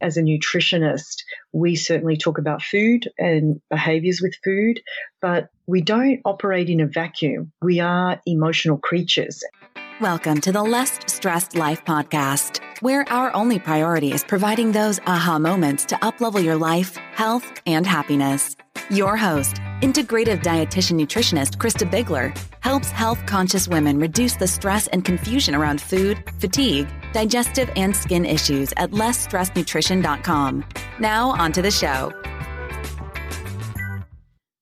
as a nutritionist, we certainly talk about food and behaviors with food, but we don't operate in a vacuum. We are emotional creatures. Welcome to the Less Stressed Life podcast, where our only priority is providing those aha moments to uplevel your life, health, and happiness. Your host, integrative dietitian nutritionist Krista Bigler, helps health conscious women reduce the stress and confusion around food, fatigue, digestive, and skin issues at lessstressednutrition.com. Now, on to the show.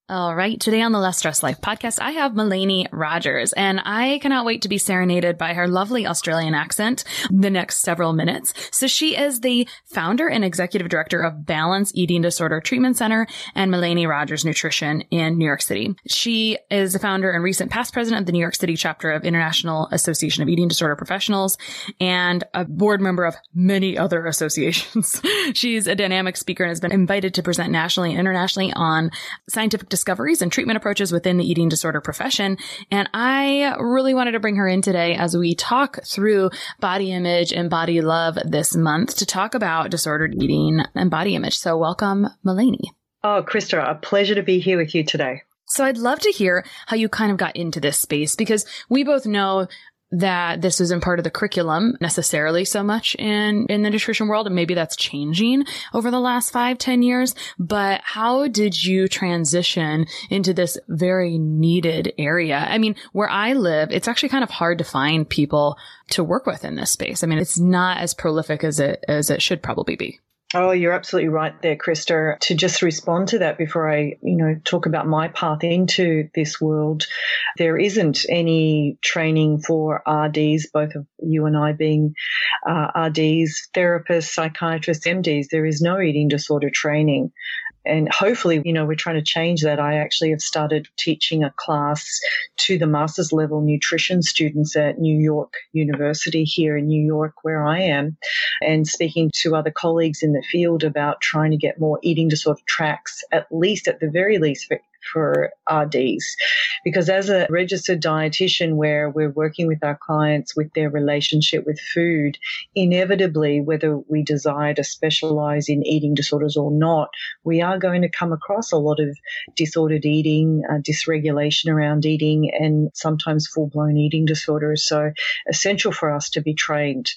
All right. Today on the Less Stress Life podcast, I have Melanie Rogers, and I cannot wait to be serenaded by her lovely Australian accent the next several minutes. So she is the founder and executive director of Balance Eating Disorder Treatment Center and Melanie Rogers Nutrition in New York City. She is the founder and recent past president of the New York City chapter of International Association of Eating Disorder Professionals and a board member of many other associations. She's a dynamic speaker and has been invited to present nationally and internationally on scientific discoveries and treatment approaches within the eating disorder profession. And I really wanted to bring her in today as we talk through body image and body love this month to talk about disordered eating and body image. So welcome, Melanie. Oh, Krista, a pleasure to be here with you today. So I'd love to hear how you kind of got into this space because we both know that this isn't part of the curriculum necessarily so much in, in the nutrition world. And maybe that's changing over the last five, ten years. But how did you transition into this very needed area? I mean, where I live, it's actually kind of hard to find people to work with in this space. I mean, it's not as prolific as it, as it should probably be. Oh, you're absolutely right there, Krista. To just respond to that before I, you know, talk about my path into this world, there isn't any training for RDs, both of you and I being uh, RDs, therapists, psychiatrists, MDs. There is no eating disorder training and hopefully, you know, we're trying to change that. I actually have started teaching a class to the master's level nutrition students at New York University here in New York, where I am, and speaking to other colleagues in the field about trying to get more eating disorder tracks, at least at the very least, for RDs. Because as a registered dietitian, where we're working with our clients with their relationship with food, inevitably, whether we desire to specialize in eating disorders or not, we are going to come across a lot of disordered eating, uh, dysregulation around eating, and sometimes full blown eating disorders. So, essential for us to be trained.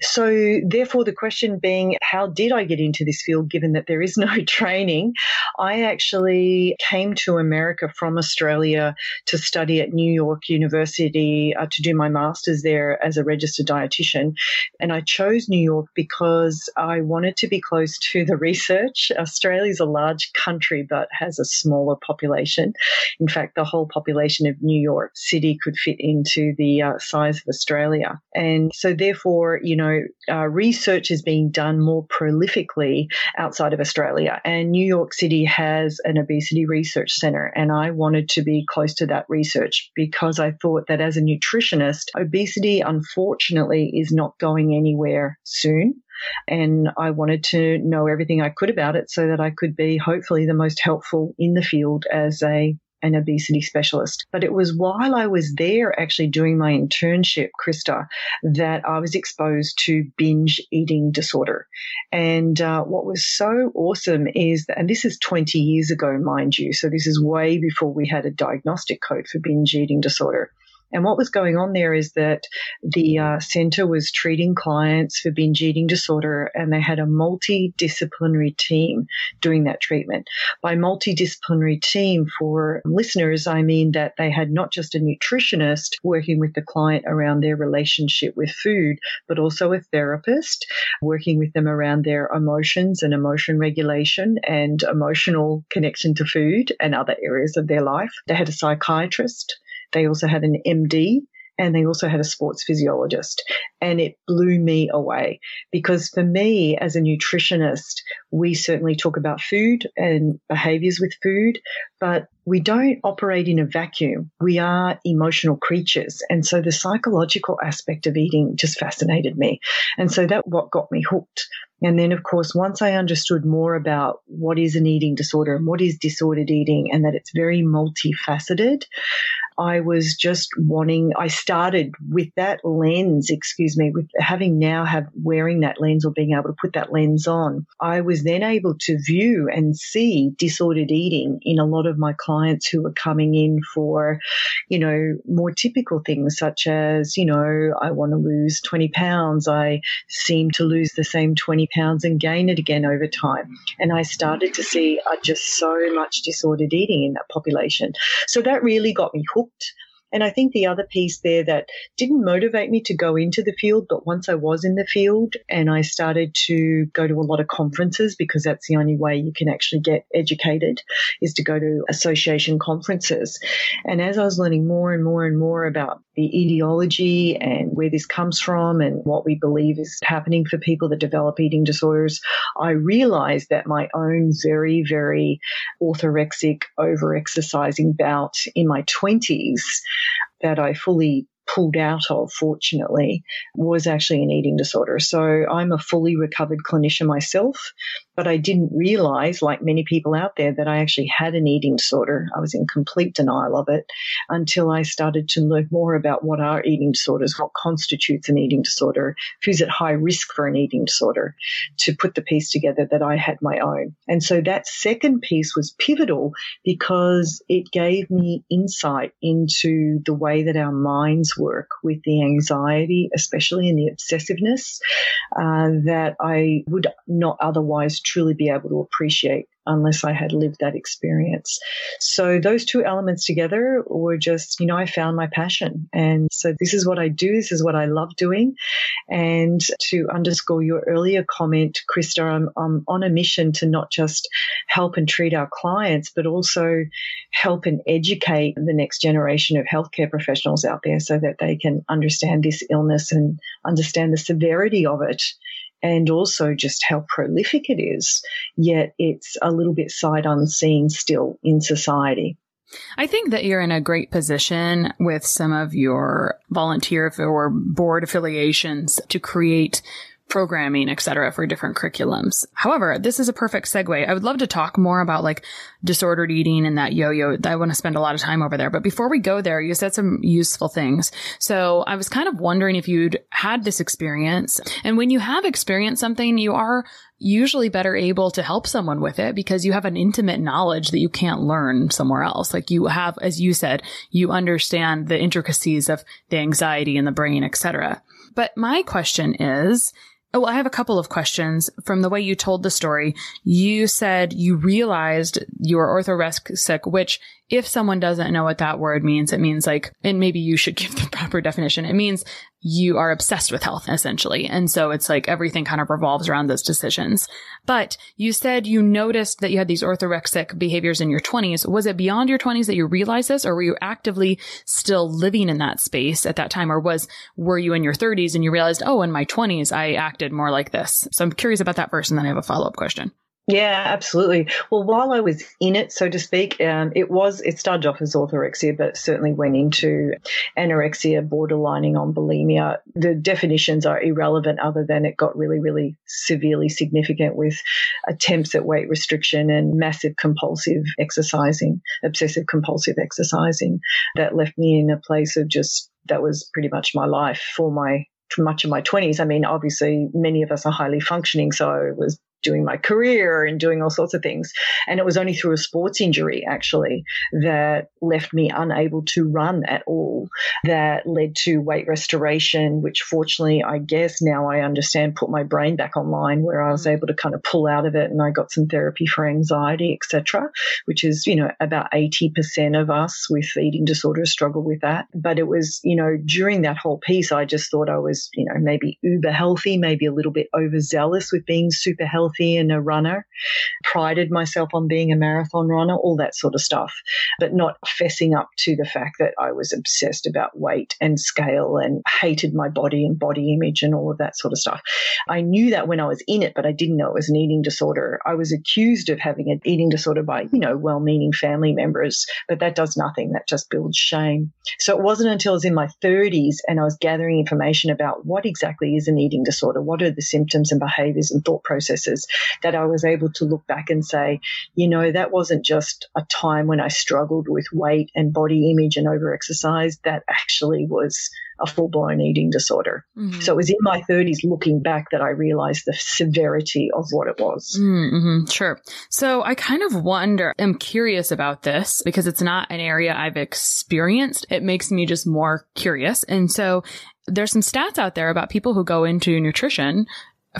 So, therefore, the question being, how did I get into this field given that there is no training? I actually came to America from Australia to study at New York University uh, to do my master's there as a registered dietitian. And I chose New York because I wanted to be close to the research. Australia is a large country but has a smaller population. In fact, the whole population of New York City could fit into the uh, size of Australia. And so, therefore, you know, uh, research is being done more prolifically outside of Australia. And New York City has an obesity research center. And I wanted to be close to that research because I thought that as a nutritionist, obesity unfortunately is not going anywhere soon. And I wanted to know everything I could about it so that I could be hopefully the most helpful in the field as a an obesity specialist. But it was while I was there actually doing my internship, Krista, that I was exposed to binge eating disorder. And uh, what was so awesome is that, and this is 20 years ago, mind you, so this is way before we had a diagnostic code for binge eating disorder. And what was going on there is that the uh, center was treating clients for binge eating disorder and they had a multidisciplinary team doing that treatment. By multidisciplinary team for listeners, I mean that they had not just a nutritionist working with the client around their relationship with food, but also a therapist working with them around their emotions and emotion regulation and emotional connection to food and other areas of their life. They had a psychiatrist they also had an MD and they also had a sports physiologist. And it blew me away because for me, as a nutritionist, we certainly talk about food and behaviors with food, but we don't operate in a vacuum. We are emotional creatures. And so the psychological aspect of eating just fascinated me. And so that what got me hooked. And then, of course, once I understood more about what is an eating disorder and what is disordered eating and that it's very multifaceted, I was just wanting, I started with that lens, excuse me, with having now have wearing that lens or being able to put that lens on. I was then able to view and see disordered eating in a lot of my clients who were coming in for, you know, more typical things such as, you know, I want to lose 20 pounds. I seem to lose the same 20 pounds and gain it again over time. And I started to see uh, just so much disordered eating in that population. So that really got me hooked. And I think the other piece there that didn't motivate me to go into the field, but once I was in the field and I started to go to a lot of conferences because that's the only way you can actually get educated is to go to association conferences. And as I was learning more and more and more about the ideology and where this comes from and what we believe is happening for people that develop eating disorders, I realized that my own very, very orthorexic, over exercising bout in my 20s that I fully pulled out of, fortunately, was actually an eating disorder. So I'm a fully recovered clinician myself, but I didn't realize, like many people out there, that I actually had an eating disorder. I was in complete denial of it until I started to learn more about what are eating disorders, what constitutes an eating disorder, who's at high risk for an eating disorder, to put the piece together that I had my own. And so that second piece was pivotal because it gave me insight into the way that our minds work with the anxiety, especially in the obsessiveness, uh, that I would not otherwise truly be able to appreciate unless I had lived that experience. So those two elements together were just, you know, I found my passion. And so this is what I do. This is what I love doing. And to underscore your earlier comment, Krista, I'm, I'm on a mission to not just help and treat our clients, but also help and educate the next generation of healthcare professionals out there so that they can understand this illness and understand the severity of it and also just how prolific it is, yet it's a little bit sight unseen still in society. I think that you're in a great position with some of your volunteer or board affiliations to create programming, et cetera, for different curriculums. However, this is a perfect segue. I would love to talk more about like disordered eating and that yo-yo. I want to spend a lot of time over there. But before we go there, you said some useful things. So I was kind of wondering if you'd had this experience. And when you have experienced something, you are usually better able to help someone with it because you have an intimate knowledge that you can't learn somewhere else. Like you have, as you said, you understand the intricacies of the anxiety in the brain, etc. But my question is, Oh, I have a couple of questions from the way you told the story. You said you realized you were orthorexic, which if someone doesn't know what that word means, it means like, and maybe you should give the proper definition. It means you are obsessed with health, essentially. And so it's like everything kind of revolves around those decisions. But you said you noticed that you had these orthorexic behaviors in your 20s. Was it beyond your 20s that you realized this, or were you actively still living in that space at that time? Or was, were you in your 30s and you realized, oh, in my 20s, I acted more like this? So I'm curious about that first, and then I have a follow up question. Yeah, absolutely. Well, while I was in it, so to speak, um, it was it started off as orthorexia, but certainly went into anorexia, borderlining on bulimia. The definitions are irrelevant, other than it got really, really severely significant with attempts at weight restriction and massive compulsive exercising, obsessive compulsive exercising, that left me in a place of just that was pretty much my life for my much of my 20s. I mean, obviously, many of us are highly functioning, so it was doing my career and doing all sorts of things. And it was only through a sports injury, actually, that left me unable to run at all, that led to weight restoration, which fortunately, I guess now I understand, put my brain back online where I was mm. able to kind of pull out of it and I got some therapy for anxiety, etc., which is, you know, about 80% of us with eating disorders struggle with that. But it was, you know, during that whole piece, I just thought I was, you know, maybe uber healthy, maybe a little bit overzealous with being super healthy healthy and a runner, prided myself on being a marathon runner, all that sort of stuff, but not fessing up to the fact that I was obsessed about weight and scale and hated my body and body image and all of that sort of stuff. I knew that when I was in it, but I didn't know it was an eating disorder. I was accused of having an eating disorder by, you know, well meaning family members, but that does nothing. That just builds shame. So it wasn't until I was in my 30s and I was gathering information about what exactly is an eating disorder, what are the symptoms and behaviors and thought processes that I was able to look back and say, you know, that wasn't just a time when I struggled with weight and body image and overexercise. That actually was a full blown eating disorder. Mm-hmm. So it was in my 30s looking back that I realized the severity of what it was. Mm-hmm. Sure. So I kind of wonder, I'm curious about this because it's not an area I've experienced. It makes me just more curious. And so there's some stats out there about people who go into nutrition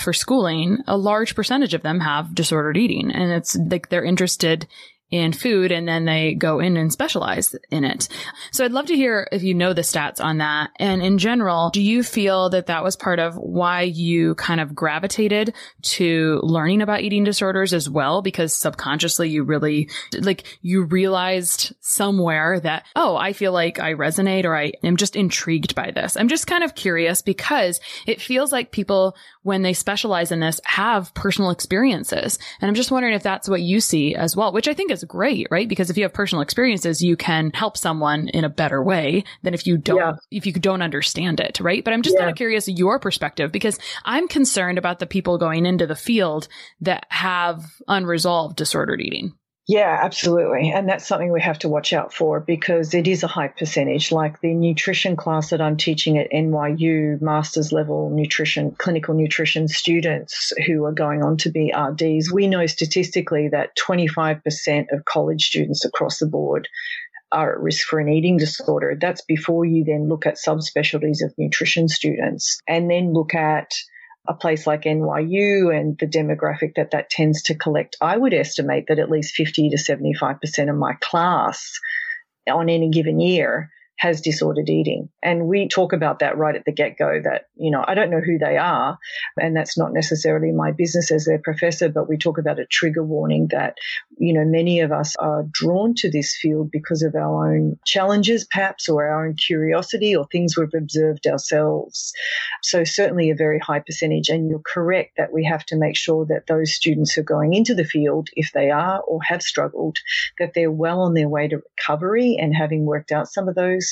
for schooling, a large percentage of them have disordered eating. And it's like they're interested in food and then they go in and specialize in it. So I'd love to hear if you know the stats on that. And in general, do you feel that that was part of why you kind of gravitated to learning about eating disorders as well? Because subconsciously you really, like, you realized somewhere that, oh, I feel like I resonate or I am just intrigued by this. I'm just kind of curious because it feels like people, when they specialize in this, have personal experiences. And I'm just wondering if that's what you see as well, which I think is great, right? Because if you have personal experiences, you can help someone in a better way than if you don't, yeah. if you don't understand it, right? But I'm just yeah. kind of curious your perspective because I'm concerned about the people going into the field that have unresolved disordered eating. Yeah, absolutely. And that's something we have to watch out for because it is a high percentage. Like the nutrition class that I'm teaching at NYU, master's level nutrition, clinical nutrition students who are going on to be RDs, we know statistically that 25% of college students across the board are at risk for an eating disorder. That's before you then look at subspecialties of nutrition students and then look at a place like NYU and the demographic that that tends to collect, I would estimate that at least 50 to 75% of my class on any given year has disordered eating. And we talk about that right at the get go that, you know, I don't know who they are. And that's not necessarily my business as their professor, but we talk about a trigger warning that, you know, many of us are drawn to this field because of our own challenges, perhaps, or our own curiosity or things we've observed ourselves. So certainly a very high percentage. And you're correct that we have to make sure that those students who are going into the field, if they are or have struggled, that they're well on their way to recovery and having worked out some of those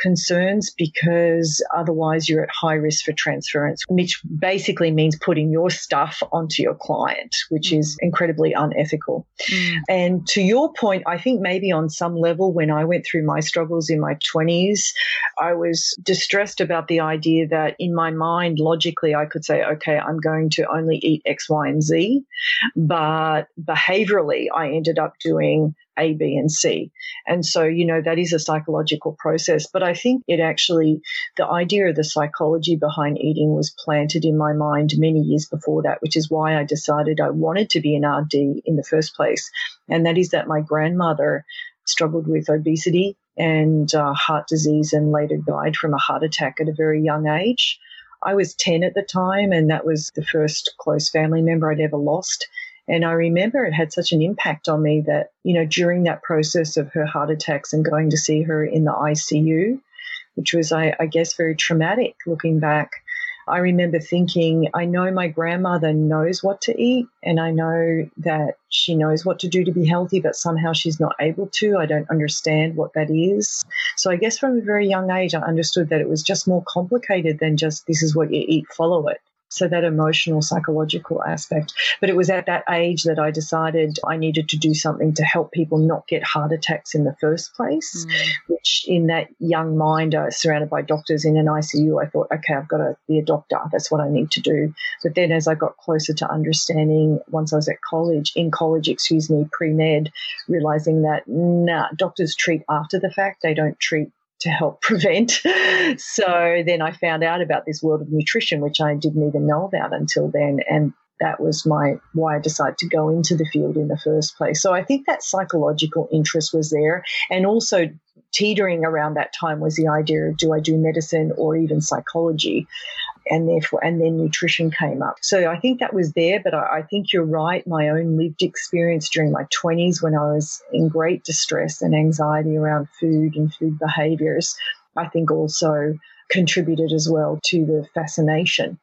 concerns because otherwise you're at high risk for transference, which basically means putting your stuff onto your client, which mm. is incredibly unethical. Mm. And to your point, I think maybe on some level, when I went through my struggles in my 20s, I was distressed about the idea that in my mind, logically, I could say, okay, I'm going to only eat X, Y, and Z. But behaviorally, I ended up doing a, B, and C. And so, you know, that is a psychological process. But I think it actually, the idea of the psychology behind eating was planted in my mind many years before that, which is why I decided I wanted to be an RD in the first place. And that is that my grandmother struggled with obesity and uh, heart disease and later died from a heart attack at a very young age. I was 10 at the time, and that was the first close family member I'd ever lost. And I remember it had such an impact on me that, you know, during that process of her heart attacks and going to see her in the ICU, which was, I, I guess, very traumatic looking back. I remember thinking, I know my grandmother knows what to eat, and I know that she knows what to do to be healthy, but somehow she's not able to. I don't understand what that is. So I guess from a very young age, I understood that it was just more complicated than just this is what you eat, follow it. So that emotional, psychological aspect. But it was at that age that I decided I needed to do something to help people not get heart attacks in the first place, mm. which in that young mind, I was surrounded by doctors in an ICU. I thought, okay, I've got to be a doctor. That's what I need to do. But then as I got closer to understanding, once I was at college, in college, excuse me, pre med, realizing that, nah, doctors treat after the fact. They don't treat to help prevent. so then I found out about this world of nutrition, which I didn't even know about until then. And that was my why I decided to go into the field in the first place. So I think that psychological interest was there. And also teetering around that time was the idea of do I do medicine or even psychology? And therefore, and then nutrition came up. So I think that was there, but I, I think you're right. My own lived experience during my 20s when I was in great distress and anxiety around food and food behaviors, I think also contributed as well to the fascination.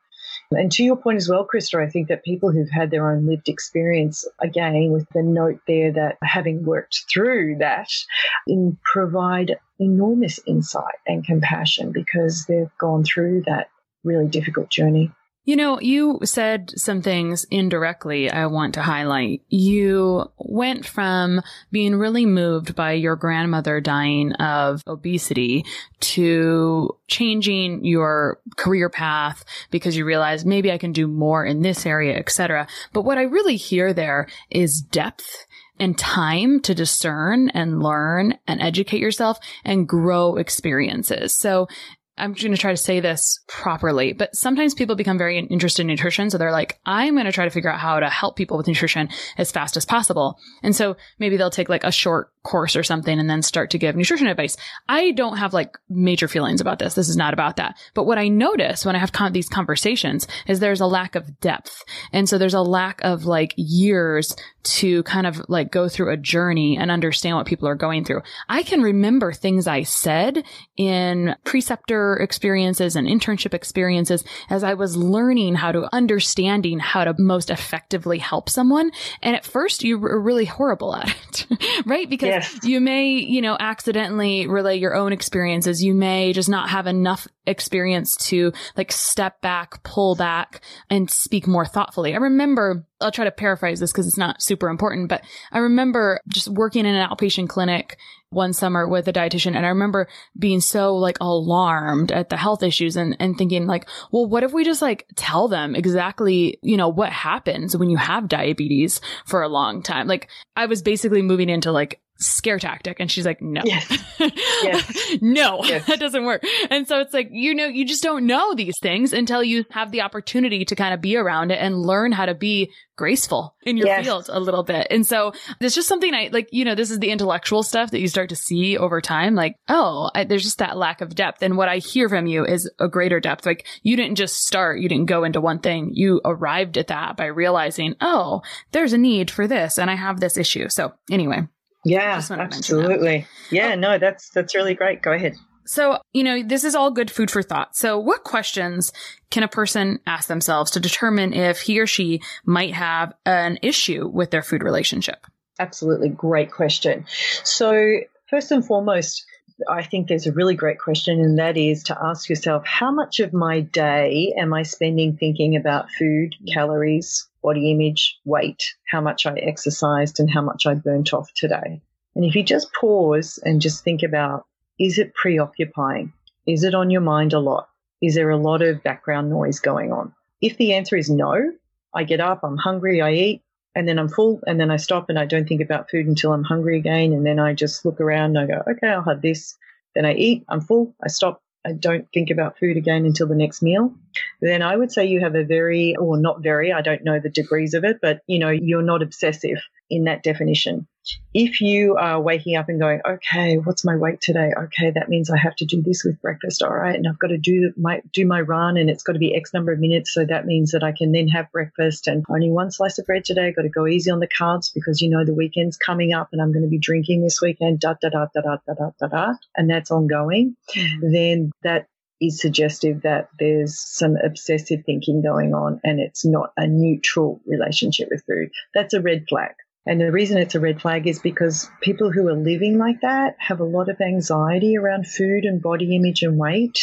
And to your point as well, Krista, I think that people who've had their own lived experience, again, with the note there that having worked through that, in provide enormous insight and compassion because they've gone through that really difficult journey. You know, you said some things indirectly I want to highlight. You went from being really moved by your grandmother dying of obesity to changing your career path because you realized maybe I can do more in this area, etc. But what I really hear there is depth and time to discern and learn and educate yourself and grow experiences. So I'm going to try to say this properly, but sometimes people become very interested in nutrition. So they're like, I'm going to try to figure out how to help people with nutrition as fast as possible. And so maybe they'll take like a short course or something and then start to give nutrition advice. I don't have like major feelings about this. This is not about that. But what I notice when I have con- these conversations is there's a lack of depth. And so there's a lack of like years to kind of like go through a journey and understand what people are going through. I can remember things I said in preceptor experiences and internship experiences as I was learning how to understanding how to most effectively help someone. And at first you were really horrible at it, right? Because yes. you may, you know, accidentally relay your own experiences. You may just not have enough experience to like step back, pull back and speak more thoughtfully. I remember I'll try to paraphrase this because it's not super important, but I remember just working in an outpatient clinic one summer with a dietitian and I remember being so like alarmed at the health issues and, and thinking like, well, what if we just like tell them exactly, you know, what happens when you have diabetes for a long time? Like I was basically moving into like scare tactic. And she's like, no, yes. Yes. no, yes. that doesn't work. And so it's like, you know, you just don't know these things until you have the opportunity to kind of be around it and learn how to be graceful in your field a little bit. And so it's just something I like, you know, this is the intellectual stuff that you start to see over time. Like, oh, I, there's just that lack of depth. And what I hear from you is a greater depth. Like you didn't just start, you didn't go into one thing. You arrived at that by realizing, oh, there's a need for this and I have this issue. So anyway, yeah, absolutely. Yeah, oh. no, that's that's really great. Go ahead. So, you know, this is all good food for thought. So, what questions can a person ask themselves to determine if he or she might have an issue with their food relationship? Absolutely. Great question. So, first and foremost, I think there's a really great question, and that is to ask yourself how much of my day am I spending thinking about food, mm-hmm. calories, body image, weight, how much I exercised, and how much I burnt off today. And if you just pause and just think about is it preoccupying? Is it on your mind a lot? Is there a lot of background noise going on? If the answer is no, I get up, I'm hungry, I eat, and then I'm full, and then I stop and I don't think about food until I'm hungry again. And then I just look around and I go, okay, I'll have this. Then I eat, I'm full, I stop, don't think about food again until the next meal, then I would say you have a very, or not very, I don't know the degrees of it, but you know, you're not obsessive in that definition. If you are waking up and going, okay, what's my weight today? Okay, that means I have to do this with breakfast. All right, and I've got to do my do my run, and it's got to be X number of minutes. So that means that I can then have breakfast and only one slice of bread today. I've got to go easy on the carbs because you know the weekend's coming up, and I'm going to be drinking this weekend. Da da da da da da da da, da and that's ongoing. Mm-hmm. Then that is suggestive that there's some obsessive thinking going on and it's not a neutral relationship with food. That's a red flag. And the reason it's a red flag is because people who are living like that have a lot of anxiety around food and body image and weight.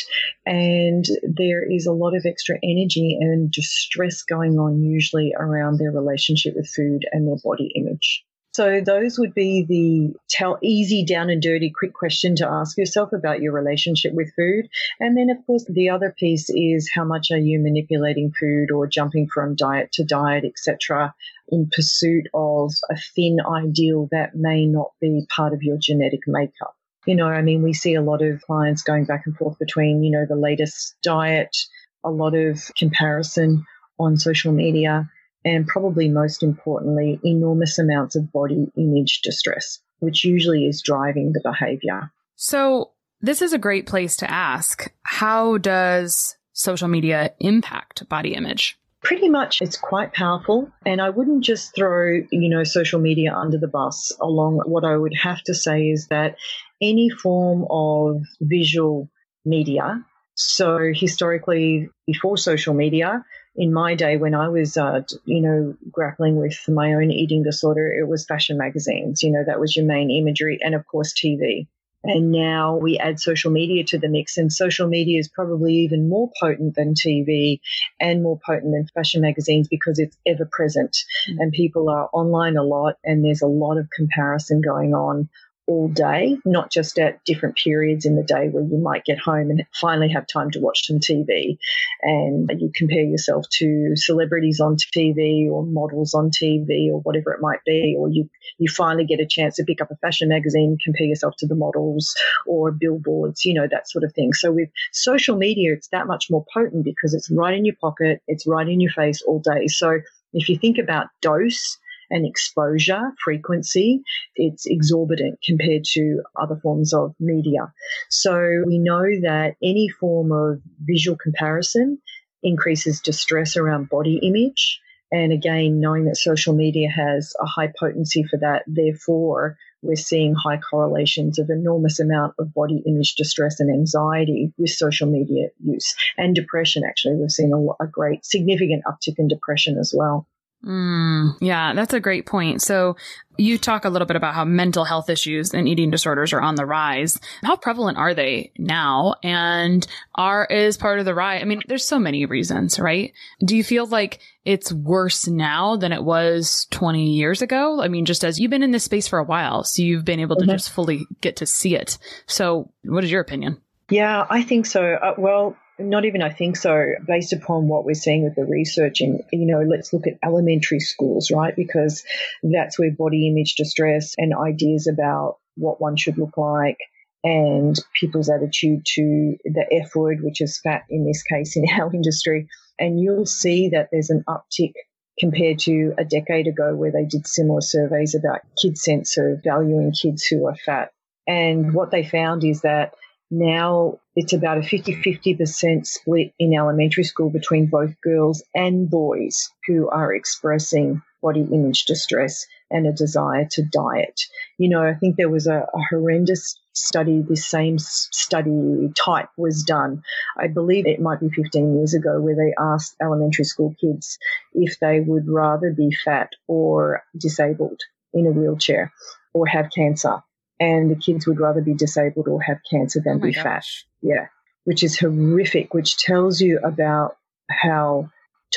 And there is a lot of extra energy and distress going on usually around their relationship with food and their body image. So those would be the tell easy down and dirty quick question to ask yourself about your relationship with food. And then of course the other piece is how much are you manipulating food or jumping from diet to diet, etc in pursuit of a thin ideal that may not be part of your genetic makeup. You know, I mean, we see a lot of clients going back and forth between, you know, the latest diet, a lot of comparison on social media, and probably most importantly, enormous amounts of body image distress, which usually is driving the behavior. So, this is a great place to ask how does social media impact body image? pretty much it's quite powerful. And I wouldn't just throw, you know, social media under the bus along. What I would have to say is that any form of visual media, so historically before social media, in my day when I was, uh, you know, grappling with my own eating disorder, it was fashion magazines. You know, that was your main imagery, and of course TV. And now we add social media to the mix, and social media is probably even more potent than TV and more potent than fashion magazines because it's ever present. Mm-hmm. And people are online a lot, and there's a lot of comparison going on all day, not just at different periods in the day where you might get home and finally have time to watch some TV. And you compare yourself to celebrities on TV or models on TV or whatever it might be, or you, you finally get a chance to pick up a fashion magazine, compare yourself to the models or billboards, you know, that sort of thing. So with social media, it's that much more potent because it's right in your pocket, it's right in your face all day. So if you think about dose, and exposure frequency, it's exorbitant compared to other forms of media. So we know that any form of visual comparison increases distress around body image. And again, knowing that social media has a high potency for that, therefore, we're seeing high correlations of enormous amount of body image distress and anxiety with social media use and depression. Actually, we've seen a, a great significant uptick in depression as well. Mm, yeah, that's a great point. So you talk a little bit about how mental health issues and eating disorders are on the rise. How prevalent are they now? And are is part of the rise? I mean, there's so many reasons, right? Do you feel like it's worse now than it was 20 years ago? I mean, just as you've been in this space for a while, so you've been able to mm-hmm. just fully get to see it. So what is your opinion? Yeah, I think so. Uh, well, not even I think so, based upon what we're seeing with the research. And, you know, let's look at elementary schools, right? Because that's where body image distress and ideas about what one should look like and people's attitude to the F word, which is fat in this case in our industry. And you'll see that there's an uptick compared to a decade ago where they did similar surveys about kids' sense of valuing kids who are fat. And what they found is that now it's about a mm. 50 50% split in elementary school between both girls and boys who are expressing body image distress and a desire to diet. You know, I think there was a, a horrendous study, this same study type was done. I believe it might be 15 years ago where they asked elementary school kids if they would rather be fat or disabled in a wheelchair or have cancer and the kids would rather be disabled or have cancer than oh be gosh. fat. Yeah, which is horrific, which tells you about how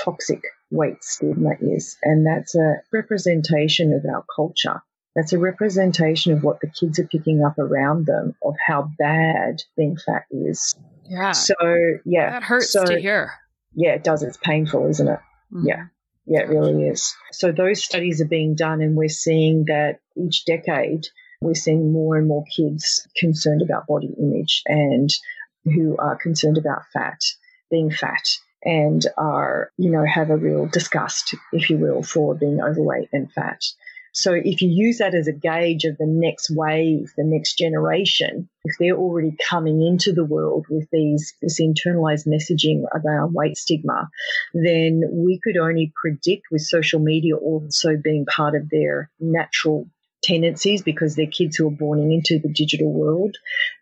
toxic weight stigma is. And that's a representation of our culture. That's a representation of what the kids are picking up around them of how bad being fat is. Yeah. So, yeah. That hurts so, to hear. Yeah, it does. It's painful, isn't it? Mm-hmm. Yeah. Yeah, it really is. So those studies are being done and we're seeing that each decade we're seeing more and more kids concerned about body image and who are concerned about fat, being fat, and are, you know, have a real disgust, if you will, for being overweight and fat. So if you use that as a gauge of the next wave, the next generation, if they're already coming into the world with these this internalized messaging about weight stigma, then we could only predict with social media also being part of their natural tendencies because they're kids who are born into the digital world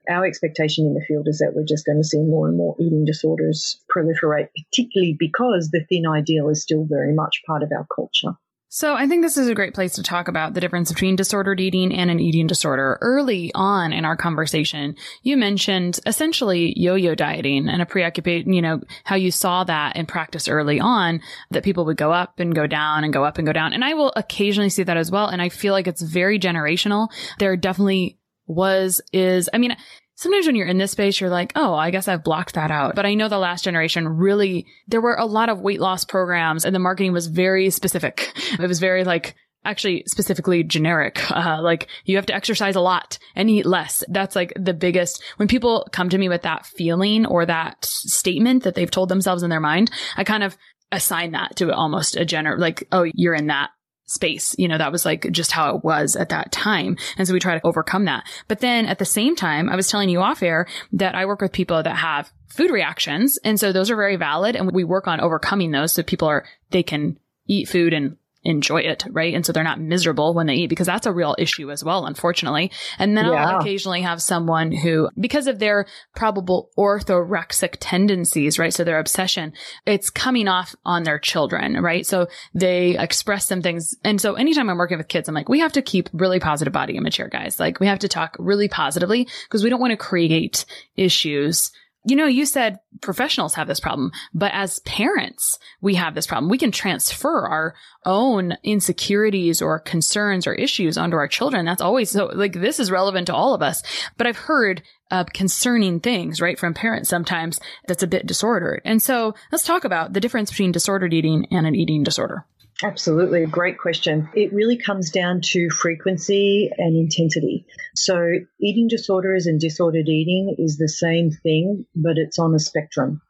our expectation in the field is that we're just going to see more and more eating disorders proliferate, particularly because the thin ideal is still very much part of our culture. So I think this is a great place to talk about the difference between disordered eating and an eating disorder. Early on in our conversation, you mentioned essentially yo-yo dieting and a preoccupation, you know, how you saw that in practice early on that people would go up and go down and go up and go down. And I will occasionally see that as well. And I feel like it's very generational. There definitely was, is, I mean, sometimes when you're in this space, you're like, oh, I guess I've blocked that out. But I know the last generation really, there were a lot of weight loss programs and the marketing was very specific. It was very like, actually specifically generic. Uh, like you have to exercise a lot and eat less. That's like the biggest, when people come to me with that feeling or that statement that they've told themselves in their mind, I kind of assign that to almost a gener, like, oh, you're in that space. You know, that was like just how it was at that time. And so we try to overcome that. But then at the same time, I was telling you off air that I work with people that have food reactions. And so those are very valid. And we work on overcoming those so people are, they can eat food and enjoy it, right? And so they're not miserable when they eat because that's a real issue as well, unfortunately. And then yeah. I'll occasionally have someone who, because of their probable orthorexic tendencies, right? So their obsession, it's coming off on their children, right? So they express some things. And so anytime I'm working with kids, I'm like, we have to keep really positive body image here, guys. Like we have to talk really positively because we don't want to create issues you know, you said professionals have this problem, but as parents, we have this problem. We can transfer our own insecurities or concerns or issues onto our children. That's always so like this is relevant to all of us. But I've heard uh, concerning things, right, from parents sometimes that's a bit disordered. And so let's talk about the difference between disordered eating and an eating disorder. Absolutely. A great question. It really comes down to frequency and intensity. So, eating disorders and disordered eating is the same thing, but it's on a spectrum.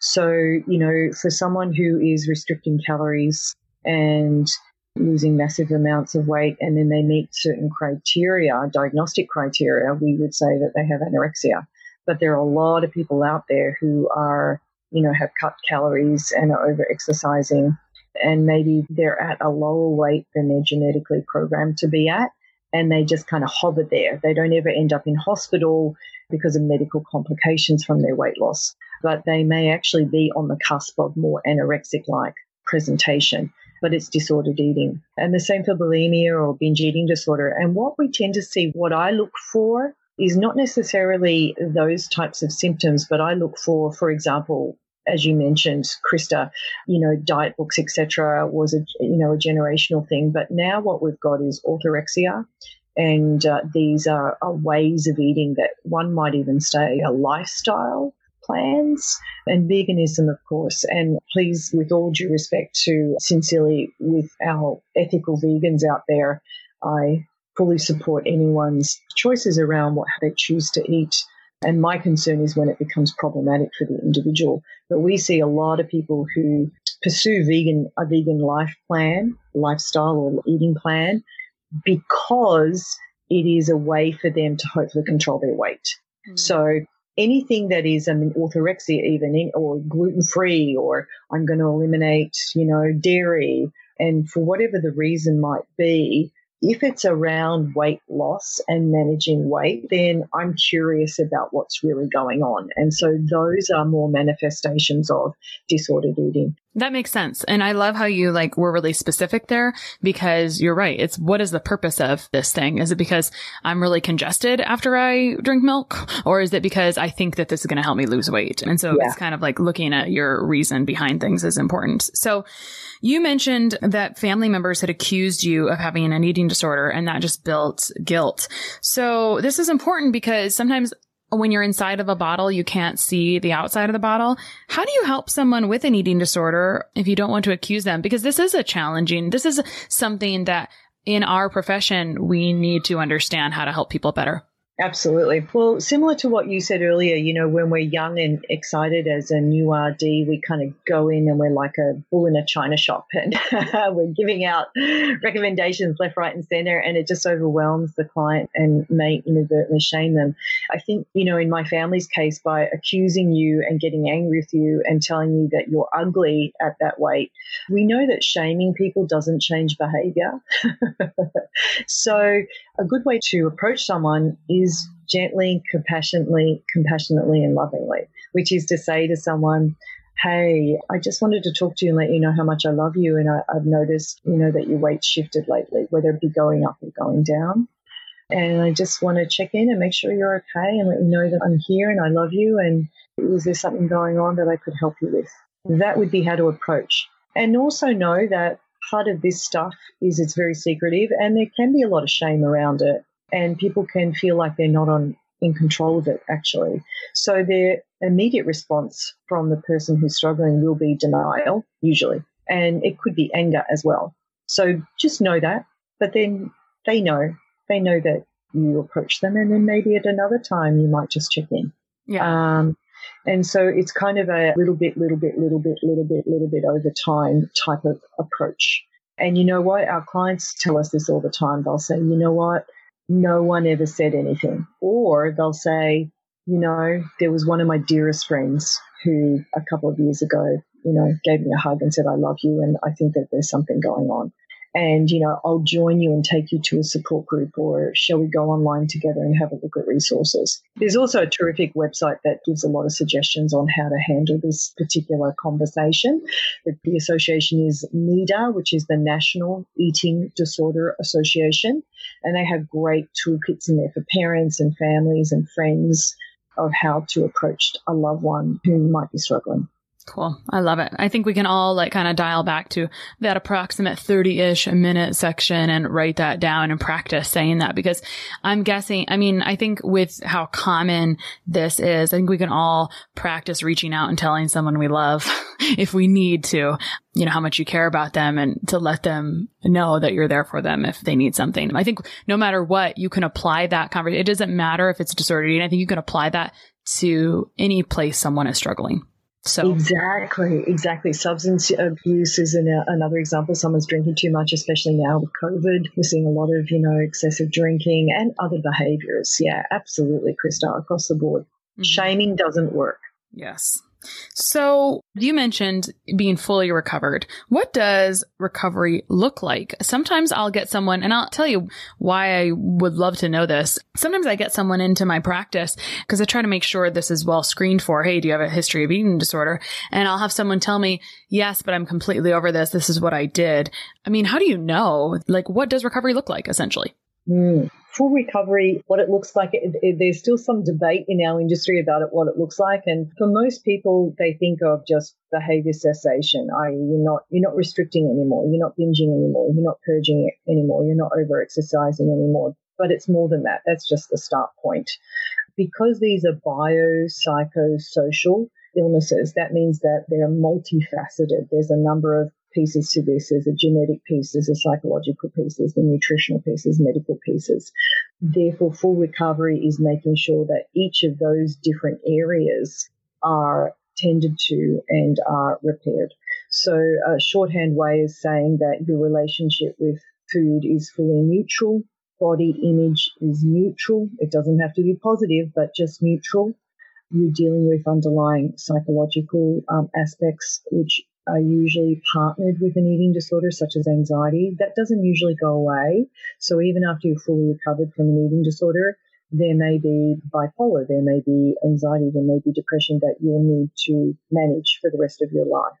So, you know, for someone who is restricting calories and losing massive amounts of weight and then they meet certain criteria, diagnostic criteria, we would say that they have anorexia. But there are a lot of people out there who are, you know, have cut calories and are over exercising and maybe they're at a lower weight than they're genetically programmed to be at. And they just kind of hover there. They don't ever end up in hospital because of medical complications from their weight loss, but they may actually be on the cusp of more anorexic like presentation, but it's disordered eating. And the same for bulimia or binge eating disorder. And what we tend to see, what I look for is not necessarily those types of symptoms, but I look for, for example, as you mentioned, Krista, you know, diet books, etc., was a you know a generational thing. But now what we've got is orthorexia, and uh, these are, are ways of eating that one might even say a lifestyle plans and veganism, of course. And please, with all due respect to sincerely with our ethical vegans out there, I fully support anyone's choices around what they choose to eat and my concern is when it becomes problematic for the individual. But we see a lot of people who pursue vegan a vegan life plan, lifestyle or eating plan because it is a way for them to hopefully control their weight. Mm. So anything that is I mean orthorexia even or gluten free or I'm going to eliminate, you know, dairy and for whatever the reason might be, if it's around weight loss and managing weight, then I'm curious about what's really going on. And so those are more manifestations of disordered eating. That makes sense. And I love how you like were really specific there because you're right. It's what is the purpose of this thing? Is it because I'm really congested after I drink milk? Or is it because I think that this is going to help me lose weight? And so yeah. it's kind of like looking at your reason behind things is important. So you mentioned that family members had accused you of having an eating disorder and that just built guilt. So this is important because sometimes when you're inside of a bottle, you can't see the outside of the bottle. How do you help someone with an eating disorder if you don't want to accuse them? Because this is a challenging, this is something that in our profession, we need to understand how to help people better. Absolutely. Well, similar to what you said earlier, you know, when we're young and excited as a new RD, we kind of go in and we're like a bull in a china shop and we're giving out recommendations left, right, and center, and it just overwhelms the client and may inadvertently shame them. I think, you know, in my family's case, by accusing you and getting angry with you and telling you that you're ugly at that weight, we know that shaming people doesn't change behavior. so, a good way to approach someone is gently, compassionately, compassionately, and lovingly, which is to say to someone, Hey, I just wanted to talk to you and let you know how much I love you. And I, have noticed, you know, that your weight shifted lately, whether it be going up or going down. And I just want to check in and make sure you're okay and let you know that I'm here and I love you. And is there something going on that I could help you with? That would be how to approach. And also know that part of this stuff is it's very secretive and there can be a lot of shame around it and people can feel like they're not on in control of it actually. So their immediate response from the person who's struggling will be denial, usually, and it could be anger as well. So just know that, but then they know, they know that you approach them, and then maybe at another time you might just check in. Yeah. Um, and so it's kind of a little bit, little bit, little bit, little bit, little bit over time type of approach. And you know what? Our clients tell us this all the time. They'll say, you know what? No one ever said anything. Or they'll say, you know, there was one of my dearest friends who a couple of years ago, you know, gave me a hug and said, I love you. And I think that there's something going on and you know i'll join you and take you to a support group or shall we go online together and have a look at resources? There's also a terrific website that gives a lot of suggestions on how to handle this particular conversation. The association is NEDA which is the national eating disorder association and they have great toolkits in there for parents and families and friends of how to approach a loved one who might be struggling Cool. I love it. I think we can all like kind of dial back to that approximate 30 ish minute section and write that down and practice saying that because I'm guessing, I mean, I think with how common this is, I think we can all practice reaching out and telling someone we love if we need to, you know, how much you care about them and to let them know that you're there for them if they need something. I think no matter what, you can apply that conversation. It doesn't matter if it's disordered eating. I think you can apply that to any place someone is struggling. So exactly, exactly. Substance abuse is an, another example. Someone's drinking too much, especially now with COVID. We're seeing a lot of you know excessive drinking and other behaviors. Yeah, absolutely, Christa, across the board. Mm-hmm. Shaming doesn't work. Yes. So you mentioned being fully recovered. What does recovery look like? Sometimes I'll get someone and I'll tell you why I would love to know this. Sometimes I get someone into my practice because I try to make sure this is well screened for. Hey, do you have a history of eating disorder? And I'll have someone tell me, yes, but I'm completely over this. This is what I did. I mean, how do you know? Like, what does recovery look like essentially? Mm. Full recovery, what it looks like, it, it, there's still some debate in our industry about it, what it looks like. And for most people, they think of just behavior cessation. i.e., you're not, you're not restricting anymore. You're not binging anymore. You're not purging anymore. You're not over exercising anymore. But it's more than that. That's just the start point. Because these are biopsychosocial illnesses, that means that they're multifaceted. There's a number of pieces to this. There's a genetic piece, there's a psychological piece, there's the nutritional pieces, medical pieces. Therefore, full recovery is making sure that each of those different areas are tended to and are repaired. So, a shorthand way is saying that your relationship with food is fully neutral, body image is neutral. It doesn't have to be positive, but just neutral. You're dealing with underlying psychological um, aspects, which are usually partnered with an eating disorder such as anxiety. That doesn't usually go away. So even after you're fully recovered from an eating disorder, there may be bipolar, there may be anxiety, there may be depression that you'll need to manage for the rest of your life.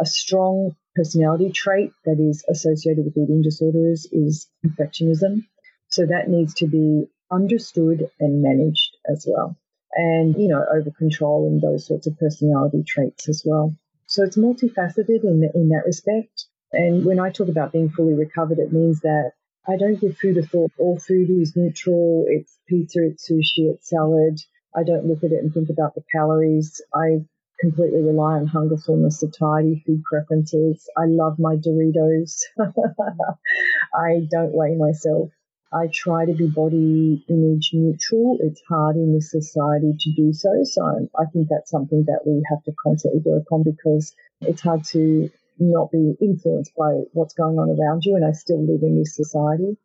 A strong personality trait that is associated with eating disorders is perfectionism. So that needs to be understood and managed as well. And, you know, over control and those sorts of personality traits as well. So it's multifaceted in, in that respect. And when I talk about being fully recovered, it means that I don't give food a thought. All food is neutral. It's pizza, it's sushi, it's salad. I don't look at it and think about the calories. I completely rely on hunger, fullness, satiety, food preferences. I love my Doritos. I don't weigh myself. I try to be body image neutral. It's hard in this society to do so. So I think that's something that we have to constantly work on because it's hard to not be influenced by what's going on around you. And I still live in this society.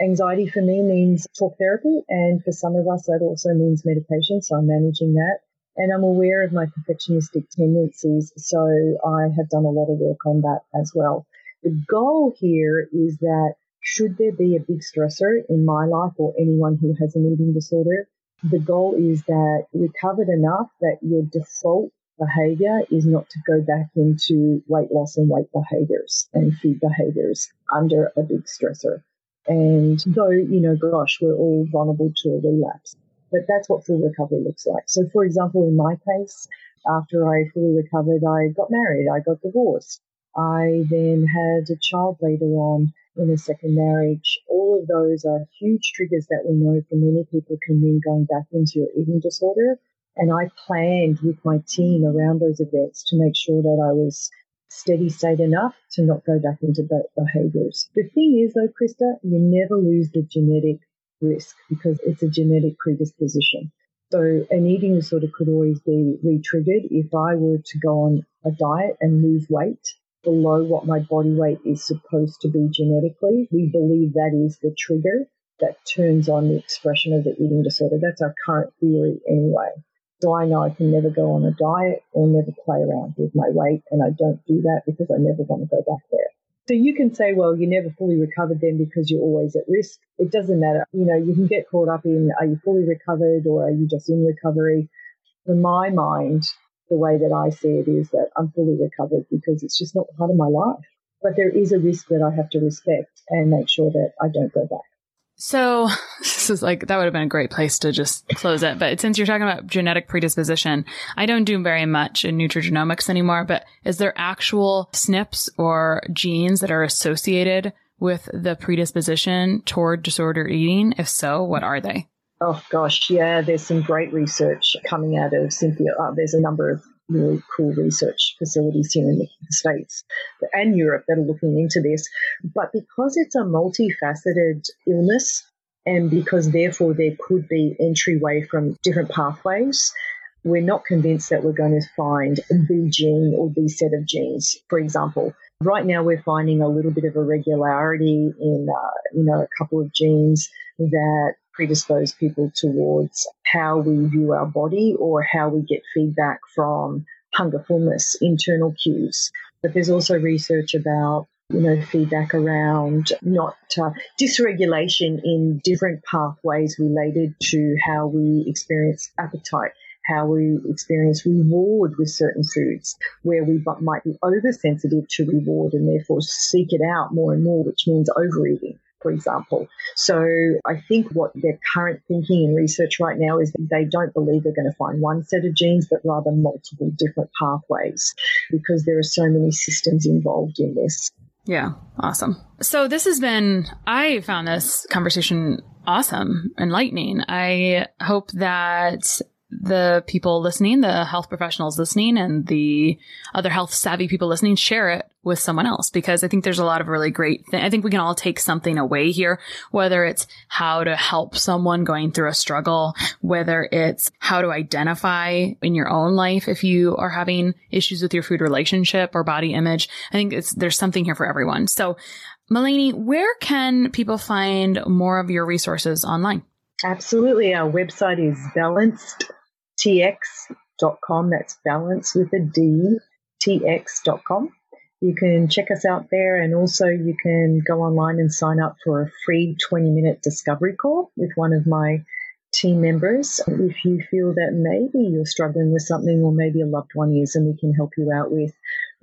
Anxiety for me means talk therapy. And for some of us, that also means medication. So I'm managing that. And I'm aware of my perfectionistic tendencies. So I have done a lot of work on that as well. The goal here is that should there be a big stressor in my life or anyone who has an eating disorder, The goal is that you're recovered enough that your default behavior is not to go back into weight loss and weight behaviors and food behaviors under a big stressor. And though, you know, gosh, we're all vulnerable to a relapse, but that's what full recovery looks like. So, for example, in my case, after I fully recovered, I got married, I got divorced. I then had a child later on in a second marriage. All of those are huge triggers that we know for many people can mean going back into your eating disorder. And I planned with my team around those events to make sure that I was steady state enough to not go back into those behaviors. The thing is though, Christa, you never lose the genetic risk because it's a genetic predisposition. So an eating disorder could always be re-triggered if I were to go on a diet and lose weight below what my body weight is supposed to be genetically. We believe that is the trigger that turns on the expression of the eating disorder. That's our current theory anyway. So I know I can never go on a diet or never play around with my weight, and I don't do that because I never want to go back there. So you can say, well, you never fully recovered then because you're always at risk. It doesn't matter. You know, you can get caught up in are you fully recovered or are you just in recovery? In my mind, the way that I see it is that I'm fully recovered because it's just not part of my life. But there is a risk that I have to respect and make sure that I don't go back. So this is like, that would have been a great place to just close it. But since you're talking about genetic predisposition, I don't do very much in nutrigenomics anymore, but is there actual SNPs or genes that are associated with the predisposition toward disorder eating? If so, what are they? Oh gosh, yeah, there's some great research coming out of Cynthia. Uh, there's a number of really cool research facilities here in the States and Europe that are looking into this. But because it's a multifaceted illness, and because therefore there could be entryway from different pathways, we're not convinced that we're going to find the gene or the set of genes. For example, right now we're finding a little bit of irregularity in, uh, you know, a couple of genes that predispose people towards how we view our body or how we get feedback from hunger fullness internal cues. But there's also research about you know, feedback around not uh, dysregulation in different pathways related to how we experience appetite, how we experience reward with certain foods, where we might be oversensitive to reward and therefore seek it out more and more, which means overeating for example. So I think what their current thinking and research right now is that they don't believe they're going to find one set of genes, but rather multiple different pathways because there are so many systems involved in this. Yeah, awesome. So this has been, I found this conversation awesome, enlightening. I hope that the people listening, the health professionals listening, and the other health savvy people listening share it with someone else because I think there's a lot of really great th- I think we can all take something away here, whether it's how to help someone going through a struggle, whether it's how to identify in your own life if you are having issues with your food relationship or body image. I think it's, there's something here for everyone. So, Melanie, where can people find more of your resources online? Absolutely. Our website is balanced tx.com. That's balance with a D, tx.com. You can check us out there and also you can go online and sign up for a free 20 minute discovery call with one of my team members. If you feel that maybe you're struggling with something or maybe a loved one is, and we can help you out with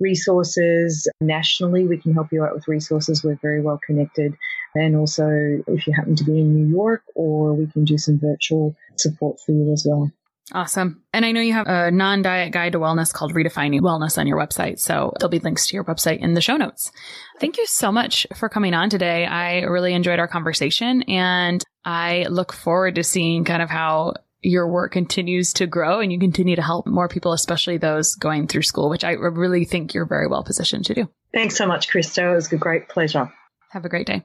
resources nationally, we can help you out with resources. We're very well connected. And also, if you happen to be in New York, or we can do some virtual support for you as well. Awesome. And I know you have a non diet guide to wellness called Redefining Wellness on your website. So there'll be links to your website in the show notes. Thank you so much for coming on today. I really enjoyed our conversation and I look forward to seeing kind of how your work continues to grow and you continue to help more people, especially those going through school, which I really think you're very well positioned to do. Thanks so much, Christa. It was a great pleasure. Have a great day.